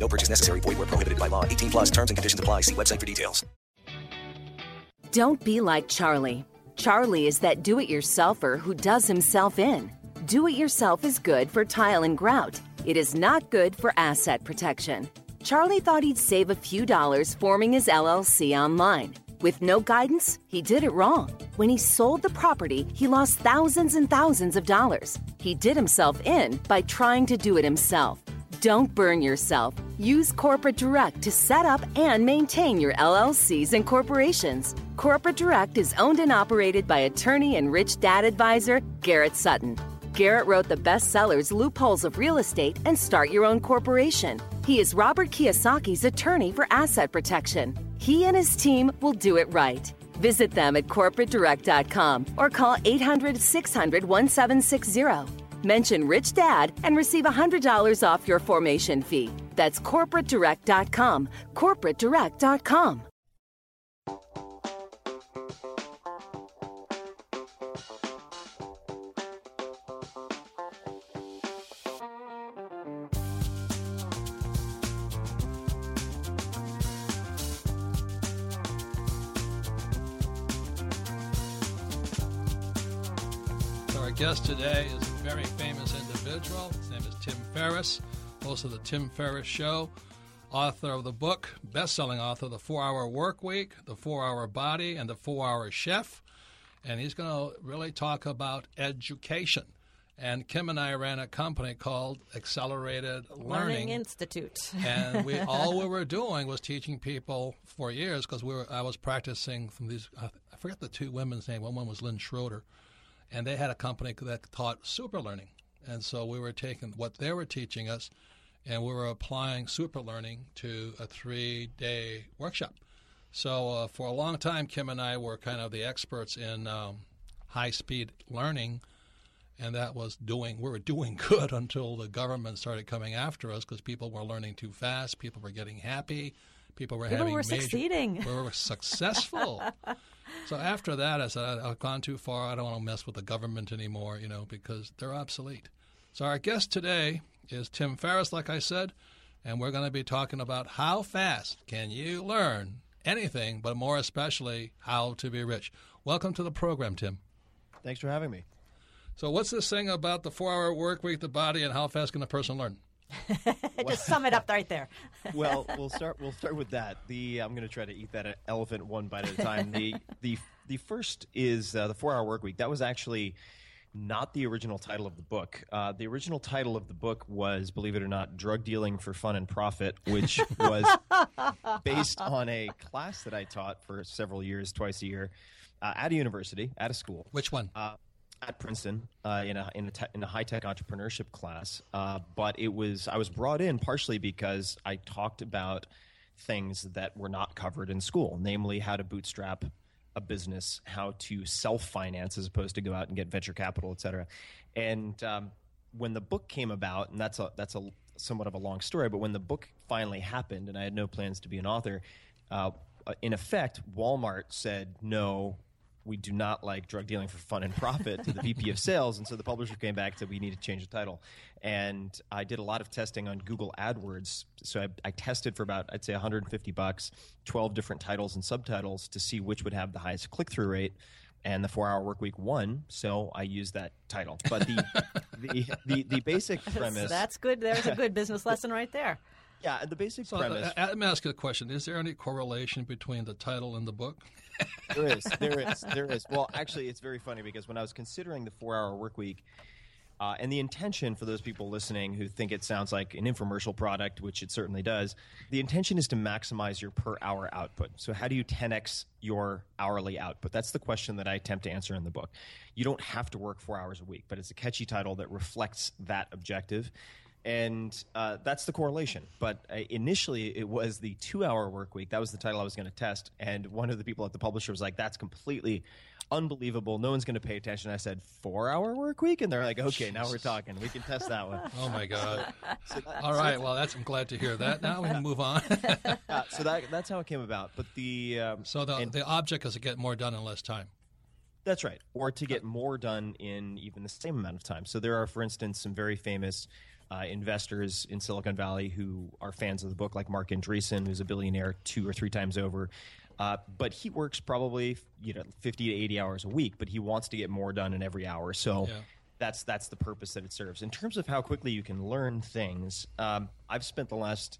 No purchase necessary. Void where prohibited by law. 18 plus terms and conditions apply. See website for details. Don't be like Charlie. Charlie is that do it yourselfer who does himself in. Do it yourself is good for tile and grout, it is not good for asset protection. Charlie thought he'd save a few dollars forming his LLC online. With no guidance, he did it wrong. When he sold the property, he lost thousands and thousands of dollars. He did himself in by trying to do it himself. Don't burn yourself. Use Corporate Direct to set up and maintain your LLCs and corporations. Corporate Direct is owned and operated by attorney and rich dad advisor Garrett Sutton. Garrett wrote the bestsellers Loopholes of Real Estate and Start Your Own Corporation. He is Robert Kiyosaki's attorney for asset protection. He and his team will do it right. Visit them at corporatedirect.com or call 800 600 1760. Mention Rich Dad and receive $100 off your formation fee. That's corporatedirect.com. Corporatedirect.com. Our guest today is very. His name is Tim Ferriss, host of the Tim Ferriss Show, author of the book, best-selling author, The Four Hour Work Week, The Four Hour Body, and The Four Hour Chef. And he's going to really talk about education. And Kim and I ran a company called Accelerated Learning, Learning Institute. and we all we were doing was teaching people for years because we were I was practicing from these I forget the two women's name. One was Lynn Schroeder, and they had a company that taught super learning. And so we were taking what they were teaching us, and we were applying super learning to a three-day workshop. So uh, for a long time, Kim and I were kind of the experts in um, high-speed learning and that was doing we were doing good until the government started coming after us because people were learning too fast people were getting happy people were People having were major, succeeding. we were successful so after that i said "I- i've gone too far i don't want to mess with the government anymore you know because they're obsolete so our guest today is tim ferriss like i said and we're going to be talking about how fast can you learn anything but more especially how to be rich welcome to the program tim Thanks for having me. so what's this thing about the four-hour work week, the body, and how fast can a person learn? Just sum it up right there. Well, we'll start. We'll start with that. The I'm going to try to eat that elephant one bite at a time. The the the first is uh, the four hour work week. That was actually not the original title of the book. Uh, the original title of the book was, believe it or not, Drug Dealing for Fun and Profit, which was based on a class that I taught for several years, twice a year, uh, at a university, at a school. Which one? Uh, at Princeton uh, in a in a, te- in a high tech entrepreneurship class, uh, but it was I was brought in partially because I talked about things that were not covered in school, namely how to bootstrap a business, how to self finance as opposed to go out and get venture capital, et cetera. And um, when the book came about, and that's a that's a somewhat of a long story, but when the book finally happened, and I had no plans to be an author, uh, in effect, Walmart said no. We do not like drug dealing for fun and profit to the VP of sales, and so the publisher came back and said we need to change the title. And I did a lot of testing on Google AdWords. So I, I tested for about I'd say 150 bucks, 12 different titles and subtitles to see which would have the highest click through rate and the four hour work week won so i used that title but the the, the, the basic premise That's good. There's a good business lesson right there. Yeah the basic So, premise uh, let me ask you a question. Is there any correlation between the title and the book? there is there is there is well actually it's very funny because when i was considering the four hour work week uh, and the intention for those people listening who think it sounds like an infomercial product, which it certainly does, the intention is to maximize your per hour output. So, how do you 10x your hourly output? That's the question that I attempt to answer in the book. You don't have to work four hours a week, but it's a catchy title that reflects that objective. And uh, that's the correlation. But uh, initially, it was the two-hour work week. That was the title I was going to test, and one of the people at the publisher was like, "That's completely unbelievable. No one's going to pay attention." I said, four-hour work week," and they're like, "Okay, now we're talking. We can test that one." Oh my God! All right, well, that's I'm glad to hear that. Now we can move on. Uh, so that that's how it came about. But the um, so the and- the object is to get more done in less time. That's right. Or to get more done in even the same amount of time. So there are, for instance, some very famous uh, investors in Silicon Valley who are fans of the book, like Marc Andreessen, who's a billionaire two or three times over. Uh, but he works probably you know 50 to 80 hours a week, but he wants to get more done in every hour. So Yeah. that's that's the purpose that it serves. In terms of how quickly you can learn things, um, I've spent the last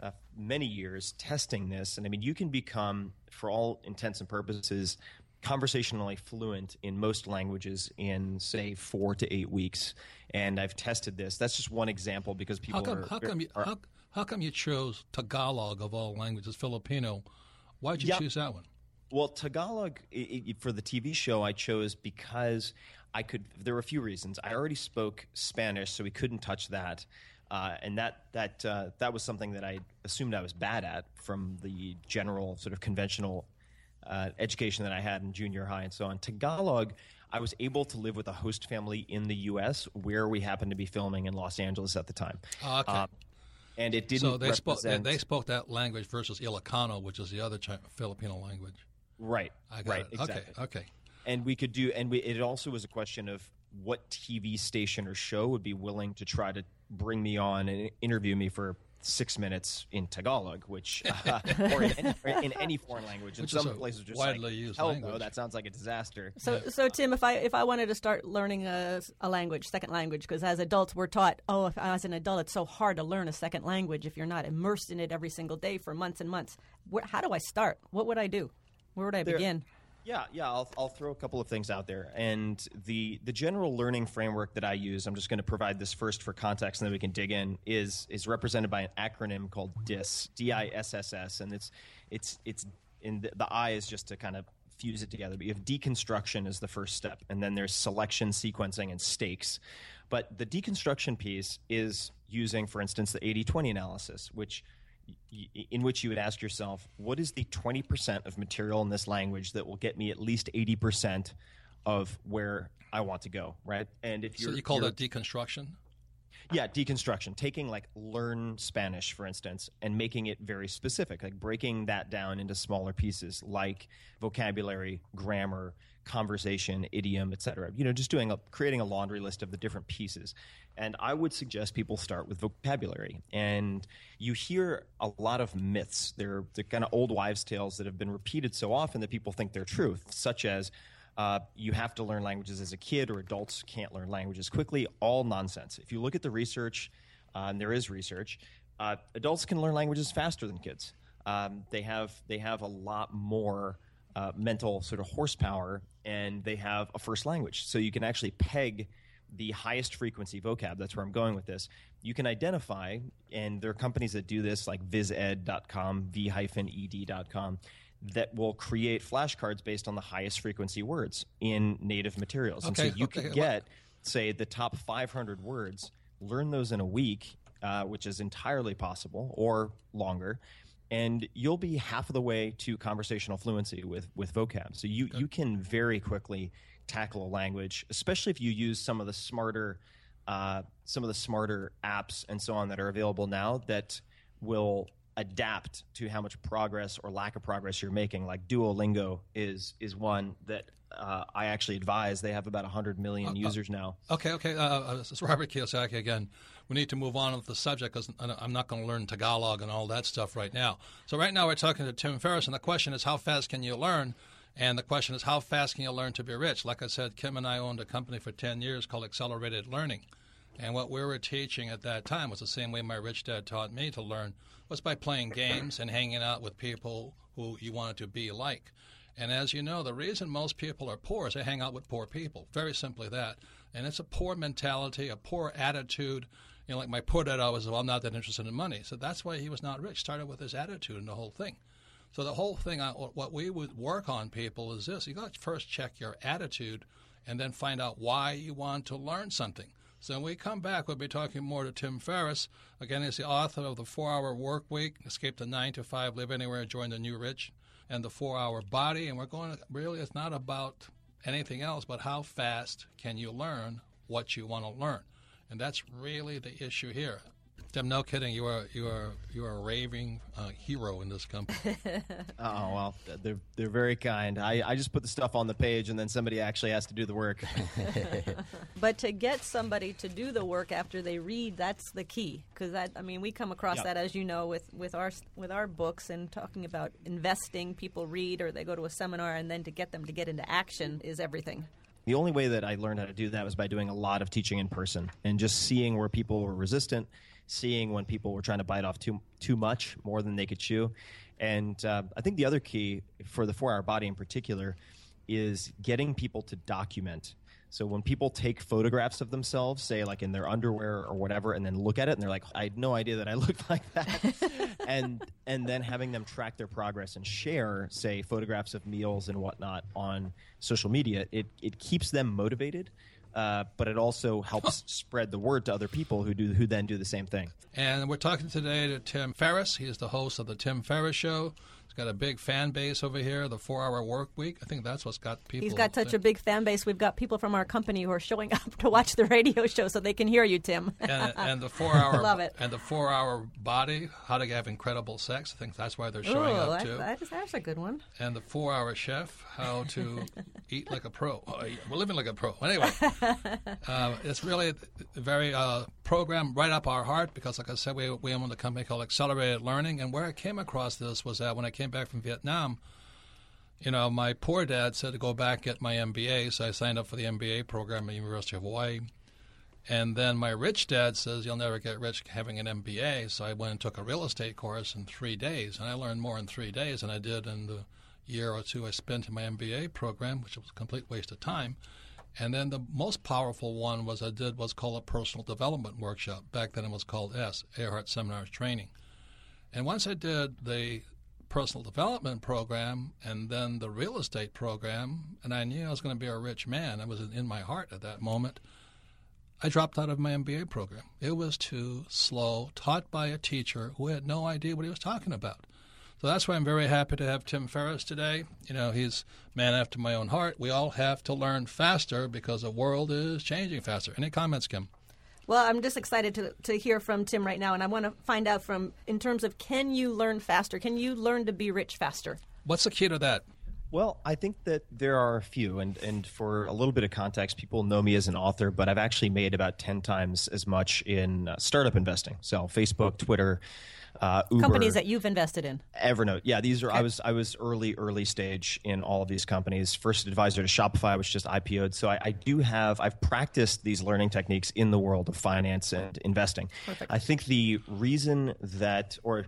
uh, many years testing this, and I mean, you can become, for all intents and purposes, conversationally fluent in most languages in say four to eight weeks. And I've tested this. That's just one example because people How come? are. How come? You, are- how, how come you chose Tagalog of all languages, Filipino? Why'd you Yeah. choose that one? Well, Tagalog i i for the TV show I chose because I could. There were a few reasons. I already spoke Spanish, so we couldn't touch that, uh, and that that uh, that was something that I assumed I was bad at from the general sort of conventional uh, education that I had in junior high and so on. Tagalog. I was able to live with a host family in the U.S. where we happened to be filming in Los Angeles at the time. Oh, okay. Um, and it didn't so they spoke they, they spoke that language versus Ilocano, which is the other Chi- Filipino language. right. I got right. it. Exactly. Okay. Okay. and we could do and we, it also was a question of what tv station or show would be willing to try to bring me on and interview me for six minutes in tagalog which uh, or, in any, or in any foreign language and Which is some a places are just widely like, used Hell no, that sounds like a disaster So, so Tim, if I if I wanted to start learning a, a language, second language, because as adults we're taught, oh, if, as an adult it's so hard to learn a second language if you're not immersed in it every single day for months and months. Where, how do I start? What would I do? Where would I There- begin? Yeah, yeah, I'll, I'll throw a couple of things out there. And the the general learning framework that I use, I'm just going to provide this first for context, and then we can dig in. is is represented by an acronym called DISS, D I S S S, and it's it's it's in the, the I is just to kind of fuse it together. But you have deconstruction as the first step, and then there's selection, sequencing, and stakes. But the deconstruction piece is using, for instance, the 80-20 analysis, which in which you would ask yourself, what is the 20% of material in this language that will get me at least 80% of where I want to go, right? And if you're, you call that deconstruction? Yeah, deconstruction, taking like learn Spanish, for instance, and making it very specific, like breaking that down into smaller pieces like vocabulary, grammar, conversation, idiom, etc. You know, just doing a creating a laundry list of the different pieces. And I would suggest people start with vocabulary. And you hear a lot of myths. They're the kind of old wives' tales that have been repeated so often that people think they're truth, such as uh, you have to learn languages as a kid, or adults can't learn languages quickly. All nonsense. If you look at the research, uh, and there is research, uh, adults can learn languages faster than kids. Um, they have they have a lot more uh, mental sort of horsepower, and they have a first language. So you can actually peg the highest frequency vocab. That's where I'm going with this. You can identify, and there are companies that do this, like vised.com, v-ed.com that will create flashcards based on the highest frequency words in native materials. and so you okay, well- get, say, the top 500 words, learn those in a week, uh, which is entirely possible, or longer, and you'll be half of the way to conversational fluency with, with vocab. So you, you can very quickly tackle a language, especially if you use some of the smarter uh, some of the smarter apps and so on that are available now that will adapt to how much progress or lack of progress you're making. Like Duolingo is is one that uh, I actually advise. They have about 100 million users now. Okay, okay. Uh, uh, this is Robert Kiyosaki again. We need to move on with the subject because I'm not going to learn Tagalog and all that stuff right now. So right now we're talking to Tim Ferriss, and the question is how fast can you learn? And the question is how fast can you learn to be rich? Like I said, Kim and I owned a company for 10 years called Accelerated Learning. And what we were teaching at that time was the same way my rich dad taught me to learn was by playing games and hanging out with people who you wanted to be like. And as you know, the reason most people are poor is they hang out with poor people. Very simply that. And it's a poor mentality, a poor attitude. You know, like my poor dad always, well, I'm not that interested in money. So that's why he was not rich. Started with his attitude and the whole thing. So the whole thing, uh, I, what we would work on people is this: you got to first check your attitude, and then find out why you want to learn something. So when we come back, we'll be talking more to Tim Ferriss. Again, he's the author of The Four Hour Work Week, Escape the 9 to 5, Live Anywhere, Join the New Rich, and The Four Hour Body. And we're going to really, it's not about anything else, but how fast can you learn what you want to learn? And that's really the issue here. Tim, no kidding. You are you are you are a raving uh, hero in this company. oh well, they're they're very kind. I, I just put the stuff on the page, and then somebody actually has to do the work. but to get somebody to do the work after they read, that's the key. Because that, I mean, we come across that as you know with with our with our books and talking about investing. People read or they go to a seminar, and then to get them to get into action is everything. The only way that I learned how to do that was by doing a lot of teaching in person and just seeing where people were resistant seeing when people were trying to bite off too too much, more than they could chew. And uh, I think the other key for the four hour body in particular is getting people to document. So when people take photographs of themselves, say like in their underwear or whatever, and then look at it and they're like, I had no idea that I looked like that. and and then having them track their progress and share, say, photographs of meals and whatnot on social media, it, it keeps them motivated uh, but it also helps spread the word to other people who do who then do the same thing. And we're talking today to Tim Ferriss. He's the host of the Tim Ferriss Show. He's got a big fan base over here, the four hour work week. I think that's what's got people. He's got such a big fan base. We've got people from our company who are showing up to watch the radio show so they can hear you, Tim. and, and the four hour Love it. And the four hour body, how to have incredible sex. I think that's why they're showing Ooh, up that, too. That is, that's a good one. And the four hour chef, how to eat like a pro. Oh, we're living like a pro. Anyway, uh, it's really a very uh, program right up our heart because, like I said, we, we own a company called Accelerated Learning. And where I came across this was that when I came back from Vietnam, you know, my poor dad said to go back get my MBA, so I signed up for the MBA program at the University of Hawaii. And then my rich dad says you'll never get rich having an MBA, so I went and took a real estate course in three days, and I learned more in three days than I did in the year or two I spent in my MBA program, which was a complete waste of time. And then the most powerful one was I did what's called a personal development workshop. Back then it was called S, Erhard Seminars Training. And once I did the personal development program and then the real estate program, and I knew I was going to be a rich man. It was in my heart at that moment. I dropped out of my MBA program. It was too slow, taught by a teacher who had no idea what he was talking about. So that's why I'm very happy to have Tim Ferriss today. You know, he's man after my own heart. We all have to learn faster because the world is changing faster. Any comments, Kim? Well, I'm just excited to, to hear from Tim right now, and I want to find out from in terms of can you learn faster? Can you learn to be rich faster? What's the key to that? Well, I think that there are a few, and, and for a little bit of context, people know me as an author, but I've actually made about 10 times as much in uh, startup investing. So, Facebook, Twitter, uh, Uber, companies that you've invested in. Evernote, yeah, these are. Okay. I was I was early early stage in all of these companies. First advisor to Shopify, which just IPO'd. So I, I do have. I've practiced these learning techniques in the world of finance and investing. Perfect. I think the reason that or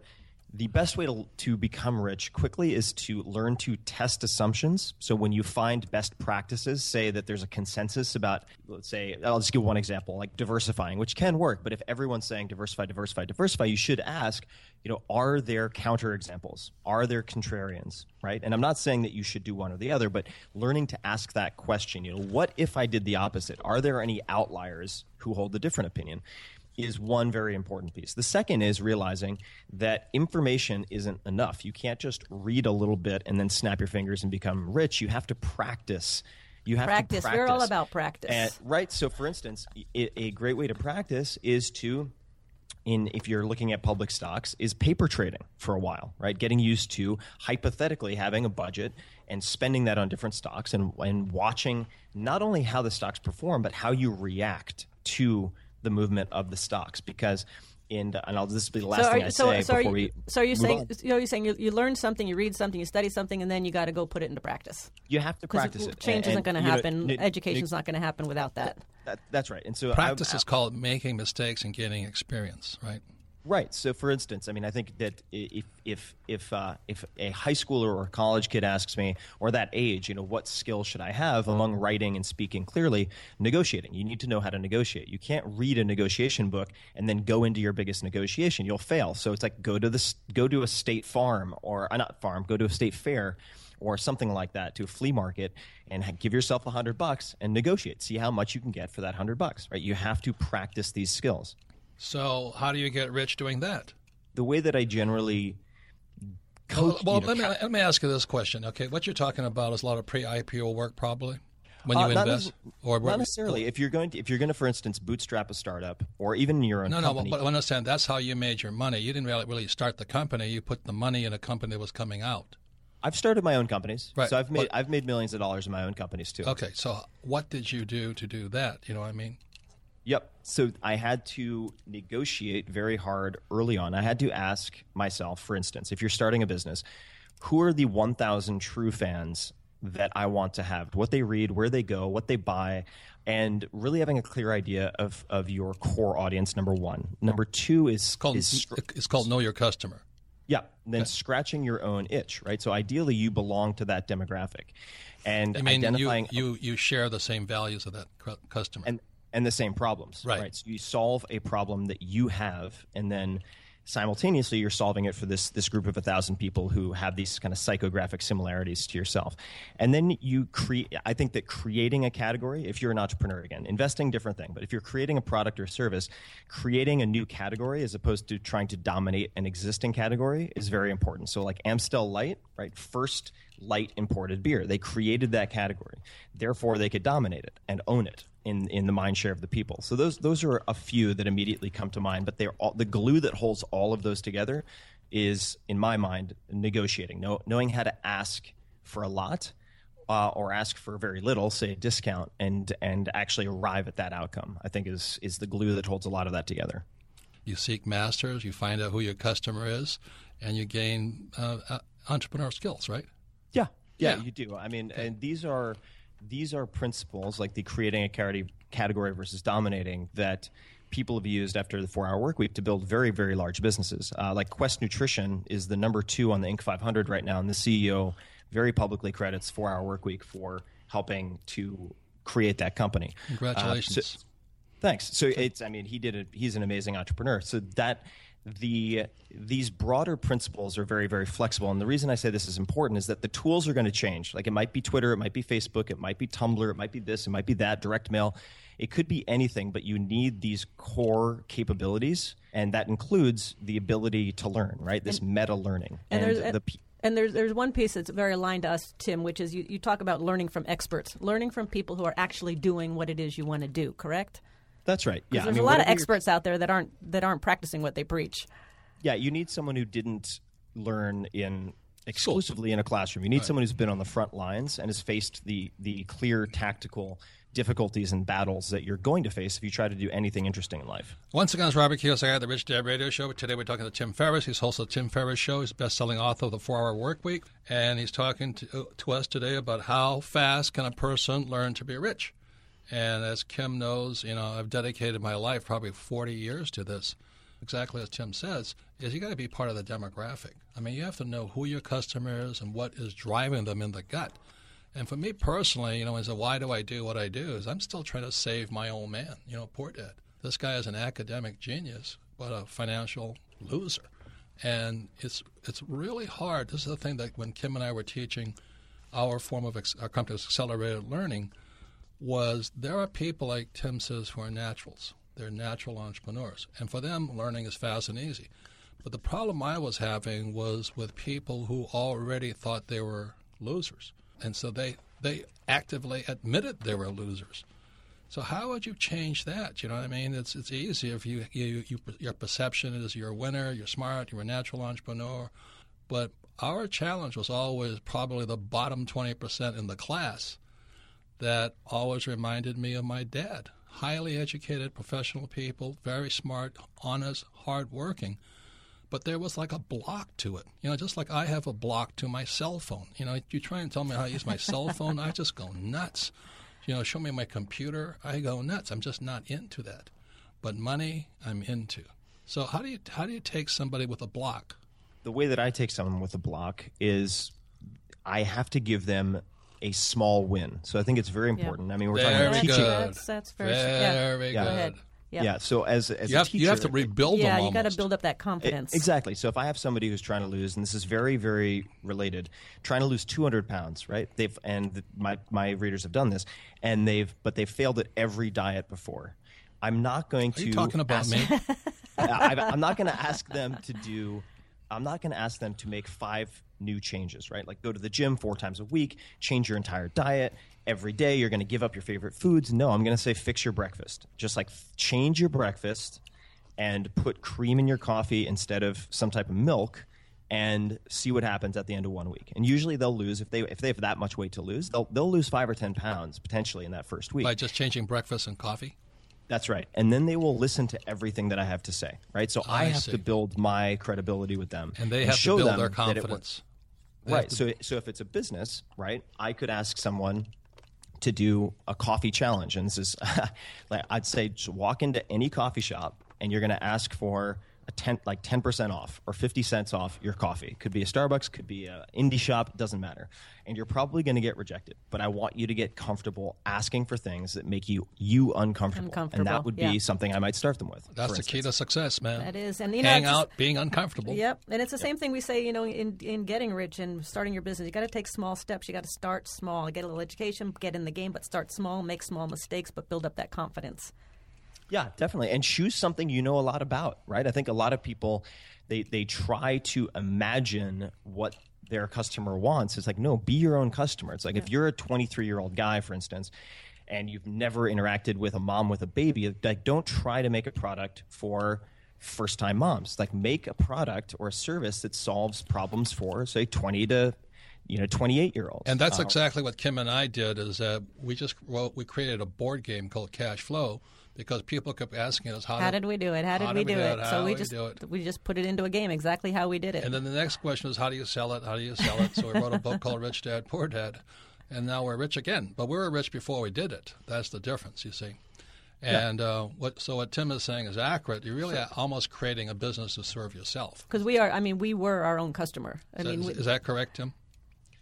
the best way to, to become rich quickly is to learn to test assumptions. So when you find best practices, say that there's a consensus about, let's say, I'll just give one example, like diversifying, which can work. But if everyone's saying diversify, diversify, diversify, you should ask, you know, are there counter examples? Are there contrarians? Right? And I'm not saying that you should do one or the other, but learning to ask that question, you know, what if I did the opposite? Are there any outliers who hold a different opinion? Is one very important piece. The second is realizing that information isn't enough. You can't just read a little bit and then snap your fingers and become rich. You have to practice. You have practice. to practice. We're all about practice. And, right. So, for instance, a great way to practice is to in if you're looking at public stocks is paper trading for a while right getting used to hypothetically having a budget and spending that on different stocks and, and watching not only how the stocks perform but how you react to the movement of the stocks because and, and I'll this will be the last so thing are, I so, say so before are you, we. So are you saying on. you know you're saying you, you learn something, you read something, you study something, and then you got to go put it into practice. You have to practice it. Change and, isn't going to you know, happen. n- Education's not going to happen without that. that. That's right. And so Practice I, is called making mistakes and getting experience, right? Right. So, for instance, I mean, I think that if if if uh, if a high schooler or a college kid asks me, or that age, you know, what skill should I have among writing and speaking clearly? Negotiating. You need to know how to negotiate. You can't read a negotiation book and then go into your biggest negotiation. You'll fail. So it's like go to the go to a state farm or uh, not farm, go to a state fair or something like that to a flea market and give yourself a hundred bucks and negotiate. See how much you can get for that hundred bucks. Right. You have to practice these skills. So, how do you get rich doing that? The way that I generally coach. Well, you know, let, me, let me ask you this question. Okay, what you're talking about is a lot of pre-IPO work, probably when you Uh, invest, or not necessarily. If you're going to, if you're going to, for instance, bootstrap a startup or even your own No, no, company, but, but understand that's how you made your money. You didn't really, really start the company. You put the money in a company that was coming out. I've started my own companies, Right, so I've made but- I've made millions of dollars in my own companies too. Okay, so what did you do to do that? You know what I mean? Yep. So I had to negotiate very hard early on. I had to ask myself, for instance, if you're starting a business, who are the 1,000 true fans that I want to have? What they read, where they go, what they buy, and really having a clear idea of, of your core audience. Number one. Number two is It's called, is it's called know your customer. Yeah, then scratching your own itch, right? So ideally, you belong to that demographic, and I mean, you, identifying you you share the same values of that customer. and and the same problems, Right. So you solve a problem that you have, and then simultaneously you're solving it for this this group of a thousand people who have these kind of psychographic similarities to yourself, and then you create. I think that creating a category, if you're an entrepreneur again, investing different thing, but if you're creating a product or service, creating a new category as opposed to trying to dominate an existing category is very important. So like Amstel Light, right? First light imported beer. They created that category. Therefore, they could dominate it and own it in, in the mind share of the people. So those those are a few that immediately come to mind. But they're all, the glue that holds all of those together is, in my mind, negotiating, know, knowing how to ask for a lot. Uh, or ask for very little, say a discount, and and actually arrive at that outcome. I think is is the glue that holds a lot of that together. you seek masters, you find out who your customer is, and you gain uh, uh, entrepreneur skills, right? Yeah, yeah, Yeah. you do. I mean, and these are these are principles like the creating a category, category versus dominating that people have used after the four hour work week to build very very large businesses. Uh, like Quest Nutrition is the number two on the Inc. 500 right now, and the CEO very publicly credits four hour work week for helping to create that company. Uh, Congratulations. so- Thanks. So it's I mean he did it he's an amazing entrepreneur. So that the these broader principles are very very flexible and the reason I say this is important is that the tools are going to change. Like it might be Twitter, it might be Facebook, it might be Tumblr, it might be this, it might be that, direct mail. It could be anything, but you need these core capabilities and that includes the ability to learn, right? This meta learning. And, there's the and there's there's one piece that's very aligned to us, Tim, which is you, you talk about learning from experts, learning from people who are actually doing what it is you want to do. Correct? That's right. Yeah. I there's mean, a lot of experts out there that aren't that aren't practicing what they preach. Yeah, you need someone who didn't learn in exclusively in a classroom. You need someone who's been on the front lines and has faced the the clear tactical difficulties and battles that you're going to face if you try to do anything interesting in life. Once again, it's Robert Kiyosaki at the Rich Dad Radio Show. Today we're talking to Tim Ferriss. He's host of the Tim Ferriss Show. He's a best-selling author of The Four-Hour Work Week, and he's talking to, to us today about how fast can a person learn to be rich. And as Kim knows, you know, I've dedicated my life, probably 40 years, to this. Exactly as Tim says, is you got to be part of the demographic. I mean, you have to know who your customer is and what is driving them in the gut. And for me personally, you know, as a why do I do what I do is I'm still trying to save my old man, you know, poor dad. This guy is an academic genius, but a financial loser. And it's it's really hard. This is the thing that when Kim and I were teaching our form of ex- our company's accelerated learning was there are people like Tim says who are naturals. They're natural entrepreneurs. And for them, learning is fast and easy. But the problem I was having was with people who already thought they were losers. And so they, they actively admitted they were losers. So how would you change that? You know what I mean? It's it's easy if you, you, you your perception is you're a winner, you're smart, you're a natural entrepreneur. But our challenge was always probably the bottom 20% in the class that always reminded me of my dad. Highly educated professional people, very smart, honest, hardworking. But there was like a block to it. You know, just like I have a block to my cell phone. You know, you try and tell me how to use my cell phone, I just go nuts. You know, show me my computer, I go nuts. I'm just not into that. But money, I'm into. So how do you how do you take somebody with a block? The way that I take someone with a block is I have to give them a small win. So I think it's very important. I mean, we're talking Very about good. teaching. That's, that's very, yeah. Very Yeah. good. Go ahead. Yeah. Yeah. So as as You a have, teacher, you have to rebuild Yeah, them. you got to build up that confidence. Exactly. So if I have somebody who's trying to lose, and this is very, very related, trying to lose 200 pounds, right? They've and th- my my readers have done this, and they've but they've failed at every diet before. I'm not going Are to. you talking about ask- me? I, I'm not going to ask them to do. I'm not going to ask them to make five new changes, right? Like go to the gym four times a week, change your entire diet every day. You're going to give up your favorite foods. No, I'm going to say fix your breakfast. Just like change your breakfast and put cream in your coffee instead of some type of milk and see what happens at the end of one week. And usually they'll lose if they if they have that much weight to lose, they'll they'll lose 5 or 10 pounds potentially in that first week. By just changing breakfast and coffee. That's right. And then they will listen to everything that I have to say, right? So I, I have see. to build my credibility with them. And they have show to build their confidence. works. They have Right. to- So so if it's a business, right, I could ask someone to do a coffee challenge. And this is like I'd say just walk into any coffee shop and you're gonna ask for a ten like ten percent off or fifty cents off your coffee. Could be a Starbucks, could be a indie shop, doesn't matter. And you're probably gonna get rejected. But I want you to get comfortable asking for things that make you you uncomfortable. And that would be yeah. something I might start them with. That's for the key to success, man. That is, and you know, hang out, being uncomfortable. Yep, and it's the same thing we say, you know, in in getting rich and starting your business. You got to take small steps. You got to start small, get a little education, get in the game, but start small, make small mistakes, but build up that confidence. Yeah, definitely. And choose something you know a lot about, right? I think a lot of people they they try to imagine what their customer wants. It's like, no, be your own customer. It's like if you're a 23-year-old guy, for instance, and you've never interacted with a mom with a baby, like don't try to make a product for first-time moms. Like make a product or a service that solves problems for say 20 to you know 28 year olds. And that's um, exactly what Kim and I did. Is that we just wrote, we created a board game called Cash Flow because people kept asking us how, How did we do it? How did we do it? How So we do just do it? we just put it into a game exactly how we did it. And then the next question was how do you sell it? How do you sell it? So we wrote a book called Rich Dad Poor Dad, and now we're rich again. But we were rich before we did it. That's the difference, you see. And uh, what so what Tim is saying is accurate. You're really almost creating a business to serve yourself. Because we are, I mean, we were our own customer. I Is, mean, that- we, is that correct, Tim?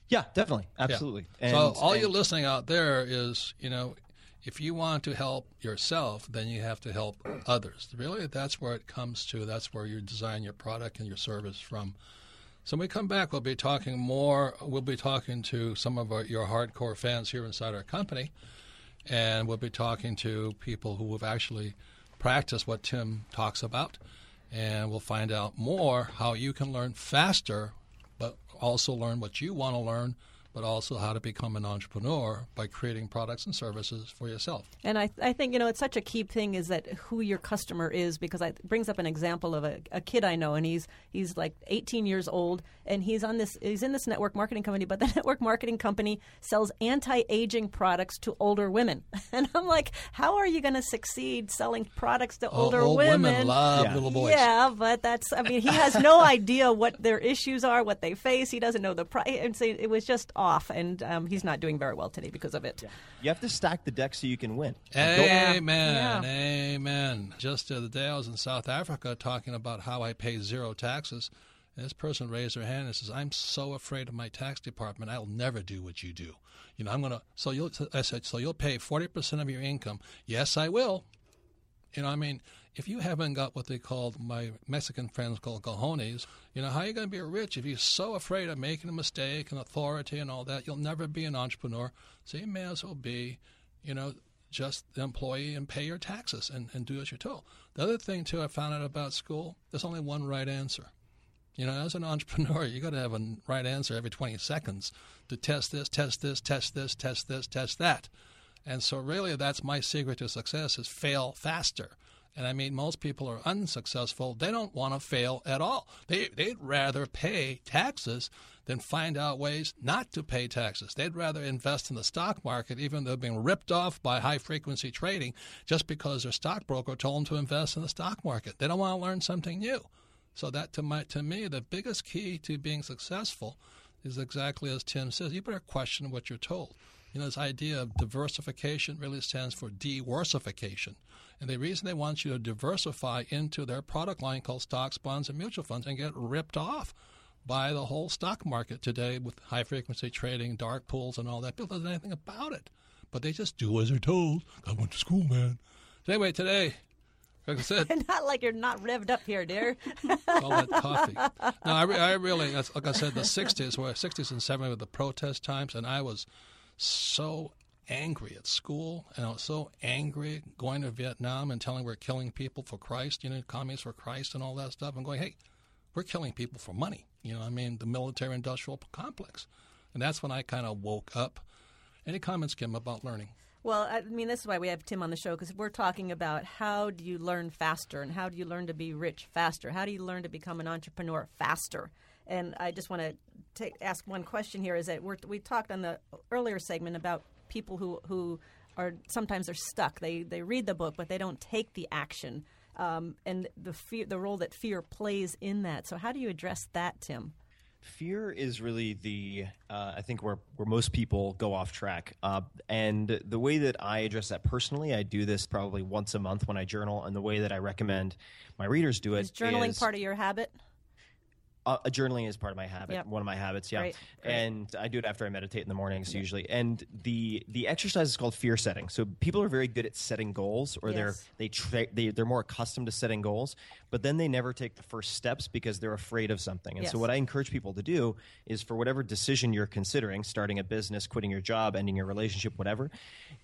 yeah, definitely, Yeah. absolutely. so all and- you listening out there is, you know, if you want to help yourself, then you have to help others. Really, that's where it comes to. That's where you design your product and your service from. So when we come back, we'll be talking more. We'll be talking to some of our, your hardcore fans here inside our company, and we'll be talking to people who have actually practiced what Tim talks about, and we'll find out more how you can learn faster, but also learn what you want to learn, but also how to become an entrepreneur by creating products and services for yourself. And I, I think you know it's such a key thing is that who your customer is because I, it brings up an example of a, a kid I know and he's he's like 18 years old and he's on this he's in this network marketing company but the network marketing company sells anti-aging products to older women and I'm like how are you going to succeed selling products to uh, older old women? love Yeah. little boys. Yeah, but that's, I mean, he has no idea what their issues are, what they face. He doesn't know the price. And so it was just off, and um, he's not doing very well today because of it. you have to stack the deck so you can win. Like, don't- Amen. Yeah. Amen. Just the other day, I was in South Africa talking about how I pay zero taxes. And this person raised their hand and says, "I'm so afraid of my tax department. I'll never do what you do. You know, I'm gonna." So you'll. I said, "So you'll pay forty percent of your income?" Yes, I will. You know, I mean, if you haven't got what they called my Mexican friends call cojones, you know, how are you going to be rich if you're so afraid of making a mistake and authority and all that? You'll never be an entrepreneur. So you may as well be, you know, just the employee and pay your taxes and, and do as you're told. The other thing, too, I found out about school, there's only one right answer. You know, as an entrepreneur, you got to have a right answer every 20 seconds to test this, test this, test this, test this, test that. And so, really, that's my secret to success: is fail faster. And I mean, most people are unsuccessful. They don't want to fail at all. They they'd rather pay taxes than find out ways not to pay taxes. They'd rather invest in the stock market, even though they're being ripped off by high frequency trading, just because their stockbroker told them to invest in the stock market. They don't want to learn something new. So that to my to me, the biggest key to being successful is exactly as Tim says. You better question what you're told. You know, this idea of diversification really stands for de-worsification. And the reason they want you to diversify into their product line called stocks, bonds, and mutual funds and get ripped off by the whole stock market today with high frequency trading, dark pools, and all that. People don't know anything about it, but they just do as they're told. I went to school, man. So anyway, today, like I said, not like you're not revved up here, dear. all that coffee. No, I, re- I really, like I said, the 60s were 60s and 70s were the protest times, and I was so angry at school, and I was so angry going to Vietnam and telling we're killing people for Christ, you know, communists for Christ and all that stuff. I'm going, hey, we're killing people for money. You know, I mean, the military industrial complex. And that's when I kind of woke up. Any comments, Kim, about learning? Well, I mean, this is why we have Tim on the show because we're talking about how do you learn faster and how do you learn to be rich faster? How do you learn to become an entrepreneur faster? And I just want to ask one question here: Is that we're, we talked on the earlier segment about people who who are sometimes they're stuck. They they read the book, but they don't take the action um, and the fear, the role that fear plays in that. So, how do you address that, Tim? Fear is really the uh, I think where where most people go off track, uh, and the way that I address that personally, I do this probably once a month when I journal, and the way that I recommend my readers do it is journaling is, part of your habit. Uh, journaling is part of my habit, Yep. one of my habits, yeah. And I do it after I meditate in the mornings usually. And the the exercise is called fear setting. So people are very good at setting goals, or they're they tra- they they're more accustomed to setting goals, but then they never take the first steps because they're afraid of something. And so what I encourage people to do is for whatever decision you're considering, starting a business, quitting your job, ending your relationship, whatever,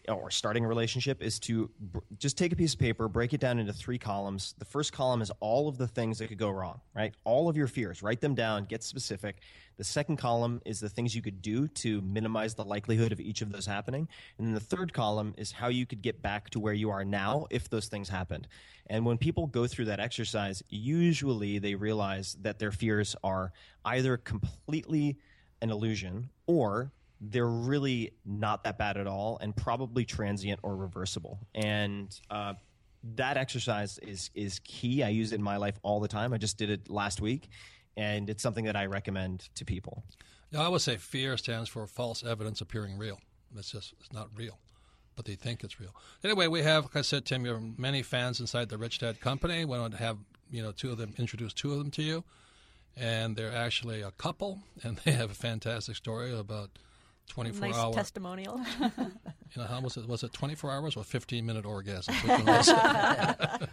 or starting a relationship, is to br- just take a piece of paper, break it down into three columns. The first column is all of the things that could go wrong, right? All of your fears. Write them down, get specific. The second column is the things you could do to minimize the likelihood of each of those happening. And then the third column is how you could get back to where you are now if those things happened. And when people go through that exercise, usually they realize that their fears are either completely an illusion or they're really not that bad at all and probably transient or reversible. And uh, that exercise is is key. I use it in my life all the time. I just did it last week, and it's something that I recommend to people. Yeah, I would say fear stands for false evidence appearing real. It's just it's not real, but they think it's real. Anyway, we have, like I said, Tim, you have many fans inside the Rich Dad Company. We want to have you know two of them introduce two of them to you, and they're actually a couple, and they have a fantastic story about twenty four Nice hour. testimonial. You know, how was it? Was it twenty four hours or fifteen minute orgasm? Which one was it?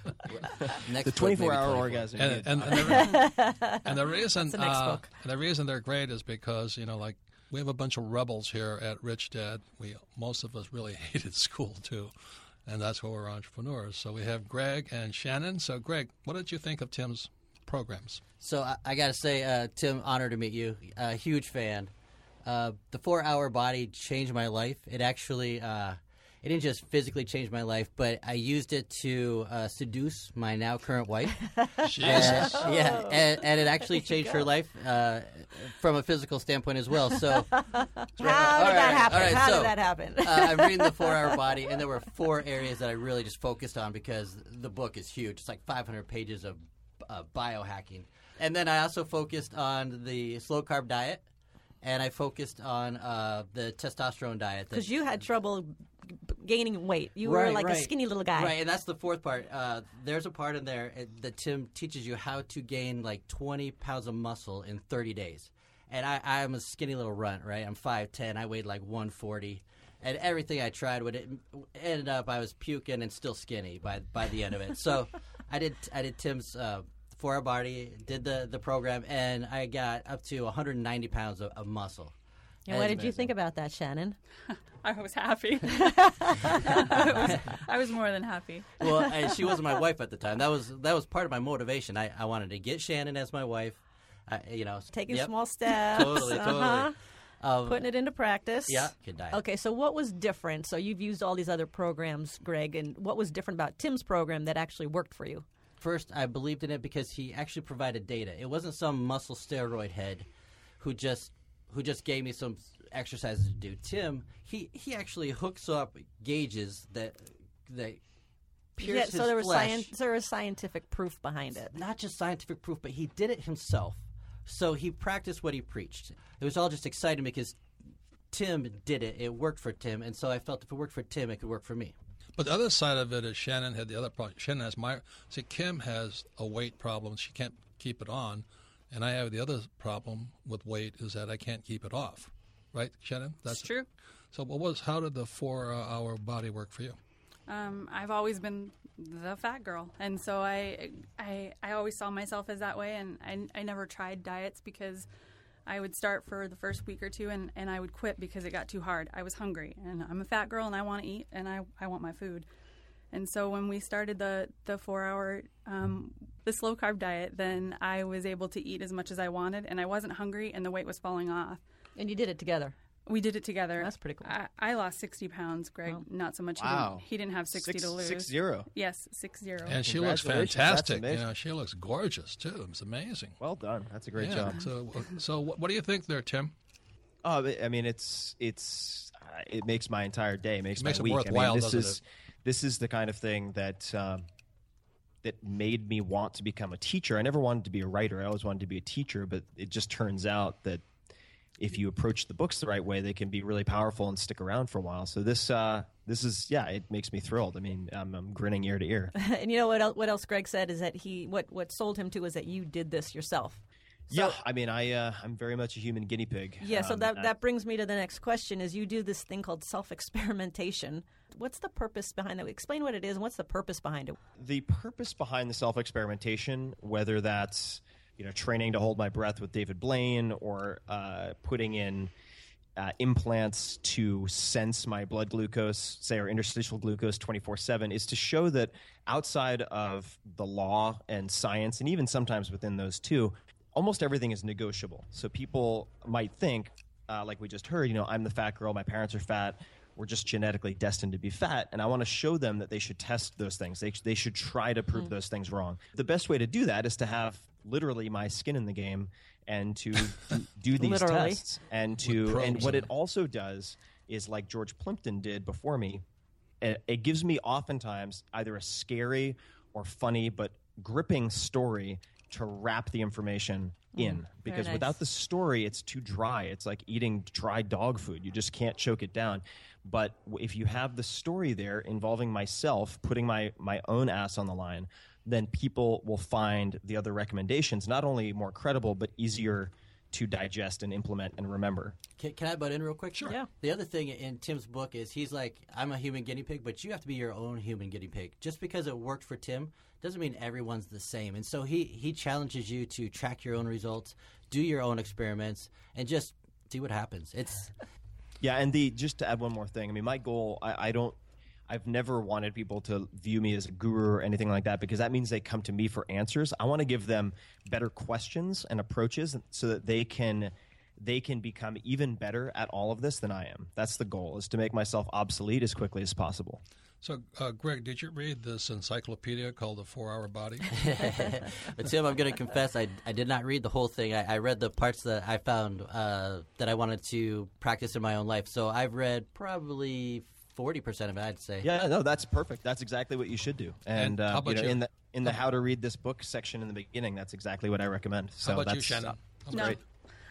Next The 24 hour 24. orgasm. and, and, and, the, and the reason the next uh, book. and the reason they're great is because you know like we have a bunch of rebels here at Rich Dad. We most of us really hated school too, and that's why we're entrepreneurs. So we have Greg and Shannon. So Greg, what did you think of Tim's programs? So I, I got to say, uh, Tim, honor to meet you. A huge fan. Uh, the four-hour body changed my life. It actually, uh, it didn't just physically change my life, but I used it to uh, seduce my now current wife. Jesus. Uh, yeah, and, and it actually changed her life uh, from a physical standpoint as well. So How did All that happen? all right, How so, did that happen? uh, I'm reading the Four Hour Body, and there were four areas that I really just focused on because the book is huge. It's like 500 pages of uh, biohacking, and then I also focused on the slow carb diet, and I focused on uh, the testosterone diet. Because you had trouble gaining weight. You were Right, like a skinny little guy. Right, and that's the fourth part. Uh, there's a part in there that Tim teaches you how to gain like 20 pounds of muscle in 30 days. And I, I'm a skinny little runt, right? I'm 5'10. I weighed like 140. And everything I tried would it ended up I was puking and still skinny by by the end of it. So I did I did Tim's uh, four hour body, did the the program, and I got up to 190 pounds of, of muscle. And That what is did you think about that, Shannon? I was happy. I, was, I was more than happy. well, and she wasn't my wife at the time. That was that was part of my motivation. I, I wanted to get Shannon as my wife. I, you know, Taking yep. small steps. Totally, totally. uh-huh. Um, Putting it into practice. Yeah, good diet. Okay, so what was different? So you've used all these other programs, Greg, and what was different about Tim's program that actually worked for you? First, I believed in it because he actually provided data. It wasn't some muscle steroid head who just who just gave me some exercises to do. Tim, he he actually hooks up gauges that that pierce Yeah, his so there was flesh. science, there was scientific proof behind it. not just scientific proof, but he did it himself. So he practiced what he preached. It was all just exciting because Tim did it. It worked for Tim, and so I felt if it worked for Tim, it could work for me. But the other side of it is Shannon had the other problem. Shannon has my see Kim has a weight problem; she can't keep it on, and I have the other problem with weight is that I can't keep it off. Right, Shannon? That's true. So, what was how did the four-hour body work for you? Um, I've always been the fat girl, and so I, I, I always saw myself as that way, and I, I never tried diets because I would start for the first week or two, and, and I would quit because it got too hard. I was hungry, and I'm a fat girl, and I want to eat, and I, I want my food. And so when we started the the four hour um, the slow carb diet, then I was able to eat as much as I wanted, and I wasn't hungry, and the weight was falling off. And you did it together. We did it together. That's pretty cool. I, I lost sixty pounds. Greg, Wow. not so much. Wow. He, didn't, he didn't have sixty Six- to lose. six zero. Yes, six zero. And she looks fantastic. You know, she looks gorgeous too. It's amazing. Well done. That's a great yeah. job. So, so what, what do you think there, Tim? Oh, I mean, it's it's uh, it makes my entire day. It makes, Makes it my week. I mean, this is it? this is the kind of thing that um, that made me want to become a teacher. I never wanted to be a writer. I always wanted to be a teacher, but it just turns out that if you approach the books the right way, they can be really powerful and stick around for a while. So this uh, this is yeah, it makes me thrilled. I mean, I'm, I'm grinning ear to ear. and you know what? El- what else Greg said is that he what what sold him to was that you did this yourself. yeah, I mean, I uh, I'm very much a human guinea pig. Yeah, so Um, that that brings me to the next question: is you do this thing called self experimentation. What's the purpose behind that? Explain what it is and what's the purpose behind it. the purpose behind the self experimentation, whether that's you know training to hold my breath with David Blaine or uh, putting in uh, implants to sense my blood glucose, say or interstitial glucose 24 7, is to show that outside of the law and science, and even sometimes within those two, almost everything is negotiable. So people might think, uh, like we just heard, you know, I'm the fat girl, my parents are fat, we're just genetically destined to be fat. And I want to show them that they should test those things. They, they should try to prove those things wrong. The best way to do that is to have literally my skin in the game and to do, do these Literally. tests and to and what it also does is like George Plimpton did before me it, it gives me oftentimes either a scary or funny but gripping story to wrap the information mm, in. because nice. without the story it's too dry. It's like eating dry dog food. You just can't choke it down. But if you have the story there involving myself putting my my own ass on the line then people will find the other recommendations not only more credible but easier to digest and implement and remember Can, can I butt in real quick? Sure. Yeah. The other thing in Tim's book is he's like, I'm a human guinea pig, but you have to be your own human guinea pig. Just because it worked for Tim doesn't mean everyone's the same. And so he, he challenges you to track your own results, do your own experiments, and just see what happens. It's Yeah, and the just to add one more thing. I mean, my goal. I, I don't. I've never wanted people to view me as a guru or anything like that because that means they come to me for answers. I want to give them better questions and approaches so that they can they can become even better at all of this than I am. That's the goal: is to make myself obsolete as quickly as possible. So, uh, Greg, did you read this encyclopedia called The Four Hour Body? But Tim, I'm going to confess, I, I did not read the whole thing. I, I read the parts that I found uh, that I wanted to practice in my own life. So I've read probably 40% of it, I'd say. Yeah, no, that's perfect. That's exactly what you should do. And, And uh, how about you know, you? in the in the how to read this book section in the beginning, that's exactly what I recommend. So How about you, that's, Shannon? uh, How No, about-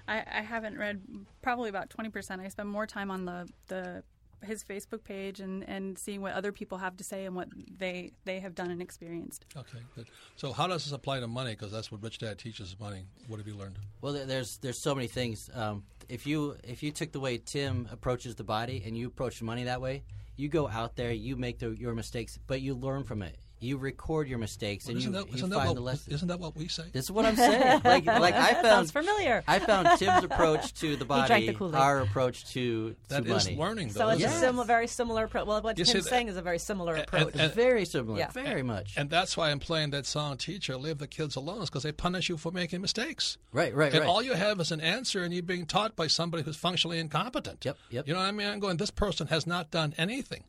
I, I haven't read probably about twenty percent. I spend more time on the the his Facebook page and, and seeing what other people have to say and what they they have done and experienced. Okay, good. So, how does this apply to money? Because that's what Rich Dad teaches money. What have you learned? Well, there's there's so many things. Um, if you if you took the way Tim approaches the body and you approach money that way, you go out there, you make the, your mistakes, but you learn from it. You record your mistakes and isn't you, that, you isn't that find what, the lessons. Isn't that what we say? This is what I'm saying. Like, like I found sounds familiar. I found Tim's approach to the body, the our approach to, to That is money. learning, though. So it's isn't a similar, very similar approach. Well, what You Tim's that- saying is a very similar and- approach. and- very similar, Yeah. very much. And that's why I'm playing that song, Teacher, Leave the Kids Alone, because they punish you for making mistakes. right, right, And right. all you have is an answer, and you're being taught by somebody who's functionally incompetent. Yep, yep. You know what I mean? I'm going, this person has not done anything.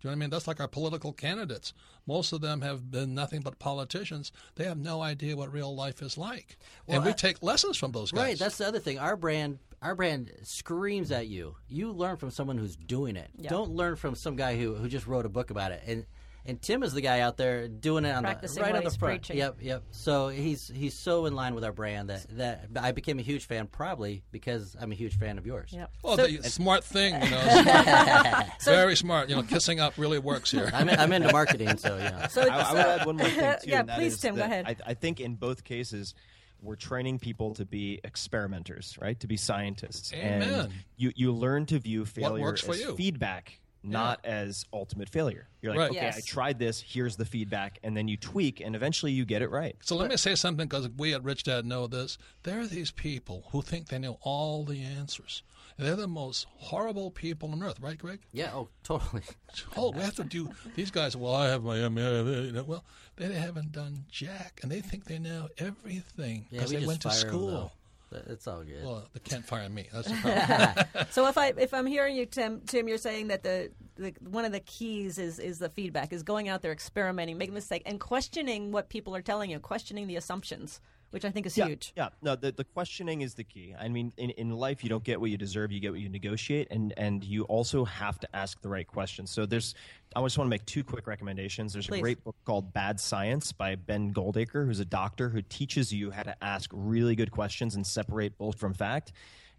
Do you know what I mean? That's like our political candidates. Most of them have been nothing but politicians. They have no idea what real life is like. and we I- take lessons from those guys. Right, that's the other thing. Our brand, our brand screams at you. You learn from someone who's doing it. Yeah. Don't learn from some guy who who just wrote a book about it. And And Tim is the guy out there doing it on Practicing the right on the front. preaching. Yep, yep. So he's he's so in line with our brand that that I became a huge fan, probably because I'm a huge fan of yours. Yep. Well, So- the smart thing, you know, smart, very smart. You know, kissing up really works here. I'm, I'm into marketing, so yeah. So, I, I would add one more thing too. yeah, please, Tim, go ahead. I, I think in both cases, we're training people to be experimenters, right? To be scientists. Amen. And you you learn to view failure works for as you? feedback, not as ultimate failure. You're like, Right. okay, Yes. I tried this. Here's the feedback, and then you tweak, and eventually you get it right. So let me say something because we at Rich Dad know this. There are these people who think they know all the answers. They're the most horrible people on earth, right, Greg? Yeah, oh, totally. Oh, we have to do these guys. Well, I have my MBA. Well, they haven't done jack, and they think they know everything because we they just went to fire 'em, school. It's all good. Well, they can't fire me. That's the problem. So if I if I'm hearing you, Tim, Tim, you're saying that the, the one of the keys is is the feedback, is going out there experimenting, making mistakes, and questioning what people are telling you, questioning the assumptions, which I think is yeah, huge. Yeah, no, the, the questioning is the key. I mean, in, in life, you don't get what you deserve, you get what you negotiate, and, and you also have to ask the right questions. So there's, I just want to make two quick recommendations. There's Please. a great book called Bad Science by Ben Goldacre, who's a doctor who teaches you how to ask really good questions and separate both from fact.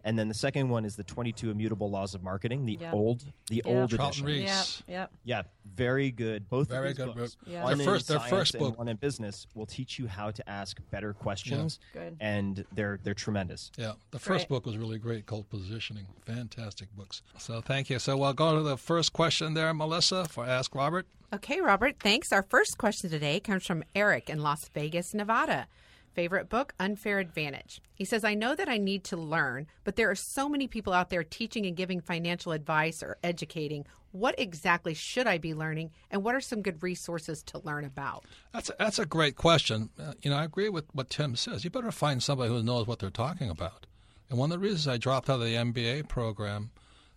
And then the second one is the 22 Immutable Laws of Marketing, the Yeah. old, the Yeah. old Charlton edition. Ries. Yeah, yeah. Yeah, very good. Both Very of these good books, book. Yeah. one Their in first- their science first and book- one in business, will teach you how to ask better questions, Good. and they're they're tremendous. Yeah, the first Great. book was really great called Positioning. Fantastic books. So thank you. So we'll go to the first question there, Melissa, for Ask Robert. Okay, Robert, thanks. Our first question today comes from Eric in Las Vegas, Nevada. Favorite book, Unfair Advantage. He says, I know that I need to learn, but there are so many people out there teaching and giving financial advice or educating. What exactly should I be learning, and what are some good resources to learn about? That's a, that's a great question. Uh, you know, I agree with what Tim says. You better find somebody who knows what they're talking about. And one of the reasons I dropped out of the MBA program,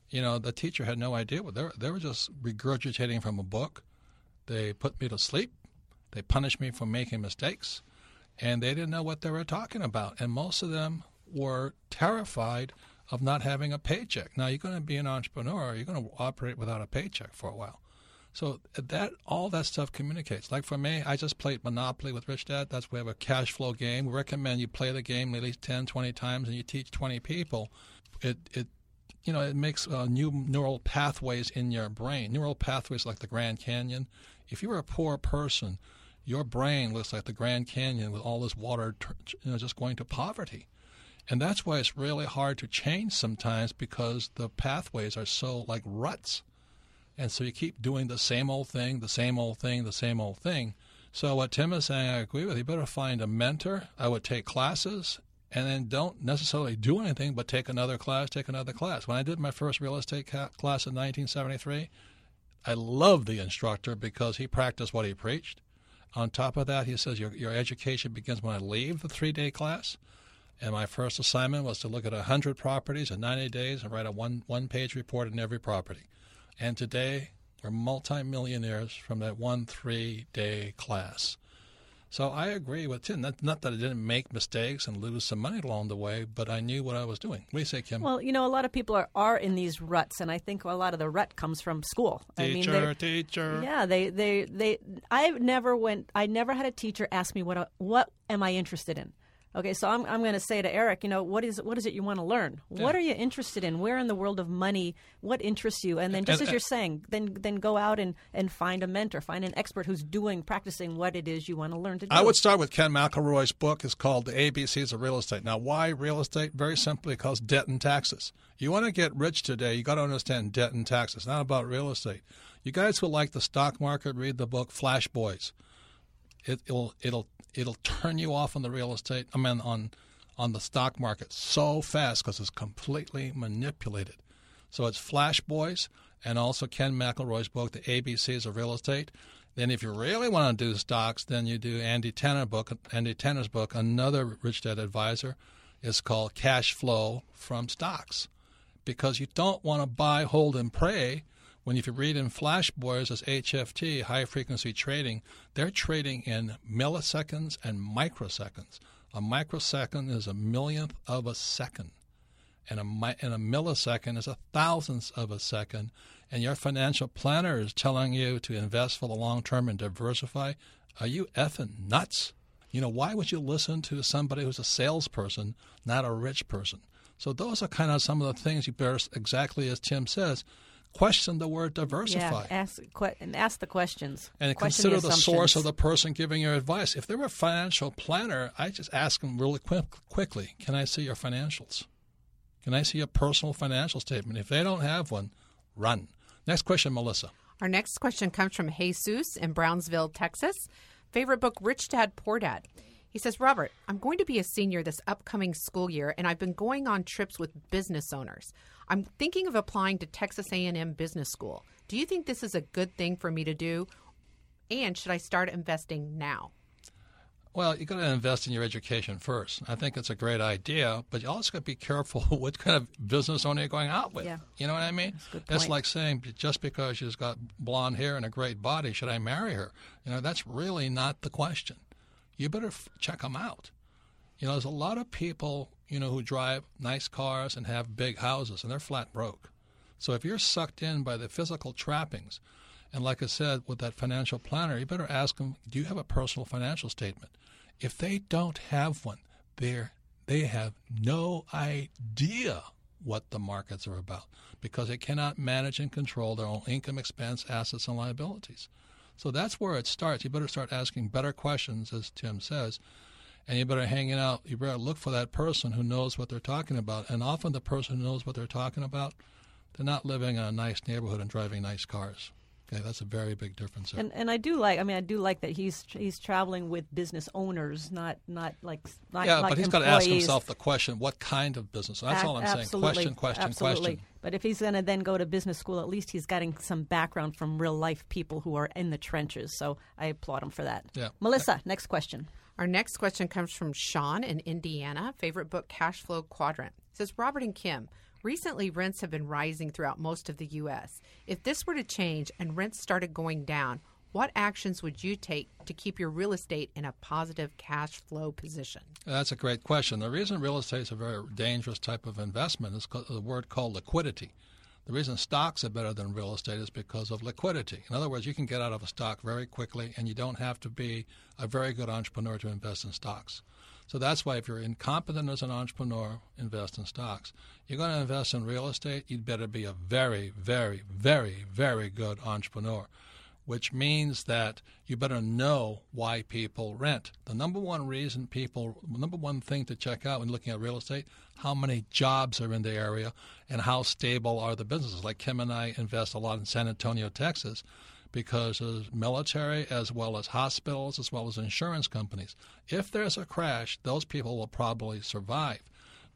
you know, the teacher had no idea what they were. They were just regurgitating from a book. They put me to sleep. They punished me for making mistakes, and they didn't know what they were talking about. And most of them were terrified of not having a paycheck. Now, you're going to be an entrepreneur. You're going to operate without a paycheck for a while. So that all that stuff communicates. Like for me, I just played Monopoly with Rich Dad. That's we have a cash flow game. We recommend you play the game at least 10, 20 times, and you teach 20 people. It it you know it makes uh, new neural pathways in your brain. Neural pathways like the Grand Canyon. If you're a poor person, your brain looks like the Grand Canyon with all this water, you know, just going to poverty. And that's why it's really hard to change sometimes because the pathways are so like ruts. And so you keep doing the same old thing, the same old thing, the same old thing. So what Tim is saying, I agree with. You better find a mentor. I would take classes and then don't necessarily do anything, but take another class, take another class. When I did my first real estate ca- class in 1973, I loved the instructor because he practiced what he preached. On top of that, he says your, your education begins when I leave the three day class. And my first assignment was to look at 100 properties in 90 days and write a one, one page report on every property. And today, we're multimillionaires from that one three day class. So I agree with Tim. Not, not that I didn't make mistakes and lose some money along the way, but I knew what I was doing. What do you say, Kim? Well, you know, a lot of people are, are in these ruts, and I think a lot of the rut comes from school. I mean, teacher, they're- teacher. Yeah, they, they, they. I never went. I never had a teacher ask me what what am I interested in. Okay, so I'm I'm going to say to Eric, you know, what is what is it you want to learn? What are you interested in? Where in the world of money? What interests you? And then just And- as you're saying, then then go out and and find a mentor, find an expert who's doing practicing what it is you want to learn to do. I would start with Ken McElroy's book. It's called The ABCs of Real Estate. Now, why real estate? Very simply because debt and taxes. You want to get rich today, you got to understand debt and taxes. Not about real estate. You guys who like the stock market, read the book Flash Boys. It, it'll it'll it'll turn you off on the real estate. I mean on on the stock market so fast because it's completely manipulated. So it's Flash Boys and also Ken McElroy's book, The ABCs of Real Estate. Then, if you really want to do stocks, then you do Andy Tanner book. Andy Tanner's book, another Rich Dad Advisor, is called Cash Flow from Stocks, because you don't want to buy, hold, and pray. When if you read in Flash Boys as HFT, high frequency trading, they're trading in milliseconds and microseconds. A microsecond is a millionth of a second and a, and a millisecond is a thousandth of a second. and your financial planner is telling you to invest for the long term and diversify, are you effing nuts? You know, why would you listen to somebody who's a salesperson, not a rich person? So those are kind of some of the things you better, exactly as Tim says, question the word diversify. Yeah, ask que- and ask the questions. And Question consider the, source of the person giving your advice. If they're a financial planner, I just ask them really quick, quickly, can I see your financials? Can I see a personal financial statement? If they don't have one, run. Next question, Melissa. Our next question comes from Jesus in Brownsville, Texas. Favorite book, Rich Dad, Poor Dad. He says, Robert, I'm going to be a senior this upcoming school year, and I've been going on trips with business owners. I'm thinking of applying to Texas A&M Business School. Do you think this is a good thing for me to do? And should I start investing now? Well, you've got to invest in your education first. I think it's a great idea, but you also got to be careful what kind of business owner you're going out with. Yeah. You know what I mean? That's good It's point. like saying just because she's got blonde hair and a great body, should I marry her? You know, that's really not the question. You better f- check them out. You know, there's a lot of people, you know, who drive nice cars and have big houses, and they're flat broke. So if you're sucked in by the physical trappings, and like I said, with that financial planner, you better ask them, do you have a personal financial statement? If they don't have one, they're, they have no idea what the markets are about because they cannot manage and control their own income, expense, assets, and liabilities. So that's where it starts. You better start asking better questions, as Tim says, and you better hang it out. You better look for that person who knows what they're talking about. And often the person who knows what they're talking about, they're not living in a nice neighborhood and driving nice cars. Okay, that's a very big difference. There. And and I do like. I mean, I do like that he's he's traveling with business owners, not not like not yeah, like but he's got to ask employees. himself the question: What kind of business? That's Ac- all I'm saying. absolutely, Question, question, absolutely. question. But if he's going to then go to business school, at least he's getting some background from real life people who are in the trenches. So I applaud him for that. Yeah. Melissa, next question. Our next question comes from Sean in Indiana. Favorite book, Cash Flow Quadrant. It says Robert and Kim. Recently, rents have been rising throughout most of the U.S. If this were to change and rents started going down, what actions would you take to keep your real estate in a positive cash flow position? That's a great question. The reason real estate is a very dangerous type of investment is the word called liquidity. The reason stocks are better than real estate is because of liquidity. In other words, you can get out of a stock very quickly, and you don't have to be a very good entrepreneur to invest in stocks. So that's why if you're incompetent as an entrepreneur, invest in stocks. You're going to invest in real estate, you'd better be a very, very, very, very good entrepreneur which means that you better know why people rent. The number one reason people, number one thing to check out when looking at real estate, how many jobs are in the area and how stable are the businesses. Like Kim and I invest a lot in San Antonio, Texas, because there's military as well as hospitals as well as insurance companies. If there's a crash, those people will probably survive.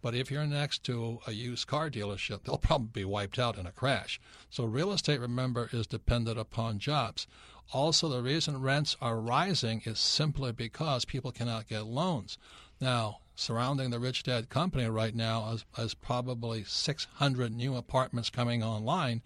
But if you're next to a used car dealership, they'll probably be wiped out in a crash. So real estate, remember, is dependent upon jobs. Also, the reason rents are rising is simply because people cannot get loans. Now, surrounding the Rich Dad Company right now is, is probably 600 new apartments coming online,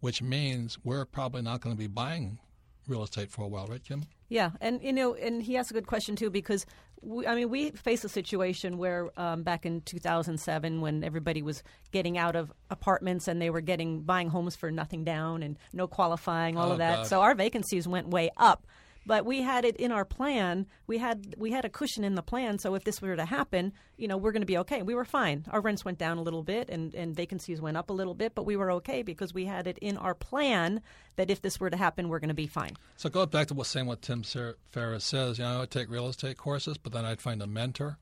which means we're probably not going to be buying real estate for a while, right, Kim? Yeah, and you know, and he asked a good question too because we, I mean, we faced a situation where um, back in 2007, when everybody was getting out of apartments and they were getting buying homes for nothing down and no qualifying, all Oh, of that. God. So our vacancies went way up. But we had it in our plan. We had we had a cushion in the plan. So if this were to happen, you know, we're going to be okay. We were fine. Our rents went down a little bit and, and vacancies went up a little bit, but we were okay because we had it in our plan that if this were to happen, we're going to be fine. So go back to what saying what Tim Ser- Ferriss says. You know, I would take real estate courses, but then I'd find a mentor,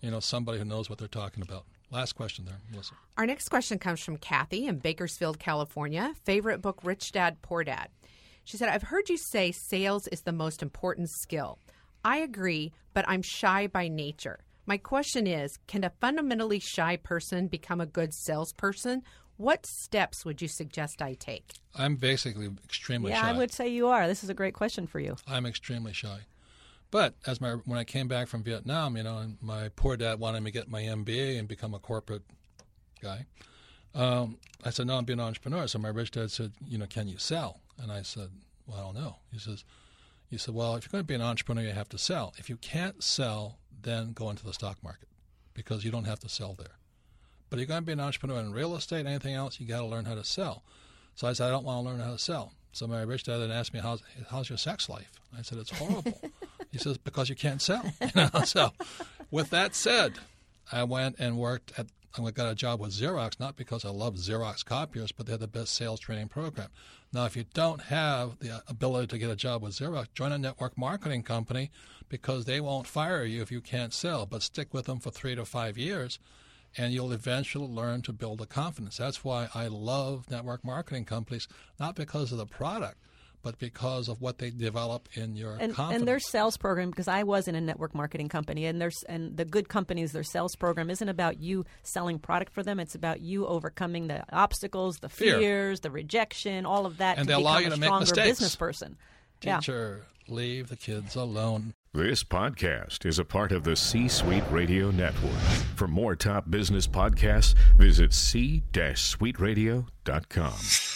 you know, somebody who knows what they're talking about. Last question there, Melissa. Our next question comes from Kathy in Bakersfield, California. Favorite book, Rich Dad, Poor Dad. She said, I've heard you say sales is the most important skill. I agree, but I'm shy by nature. My question is can a fundamentally shy person become a good salesperson? What steps would you suggest I take? I'm basically extremely yeah, shy. I would say you are. This is a great question for you. I'm extremely shy. But as my when I came back from Vietnam, you know, and my poor dad wanted me to get my MBA and become a corporate guy. Um, I said, no, I'm being an entrepreneur. So my rich dad said, you know, can you sell? And I said, well, I don't know. He says, he said, well, if you're going to be an entrepreneur, you have to sell. If you can't sell, then go into the stock market because you don't have to sell there. But if you're going to be an entrepreneur in real estate, anything else, you got to learn how to sell. So I said, I don't want to learn how to sell. So my Rich dad then asked me, how's, how's your sex life? I said, it's horrible. he says, because you can't sell. You know? So with that said, I went and worked at I got a job with Xerox, not because I love Xerox copiers, but they had the best sales training program. Now, if you don't have the uh, ability to get a job with Xerox, join a network marketing company because they won't fire you if you can't sell, but stick with them for three to five years and you'll eventually learn to build a confidence. That's why I love network marketing companies, not because of the product, but because of what they develop in your and, confidence. and their sales program because I was in a network marketing company and there's and the good companies their sales program isn't about you selling product for them it's about you overcoming the obstacles the Fear. fears the rejection all of that And to they allow become you a to make stronger mistakes. business person yeah Teacher, leave the kids alone. This podcast is a part of the C Suite Radio Network. For more top business podcasts, visit c-suiteradio.com.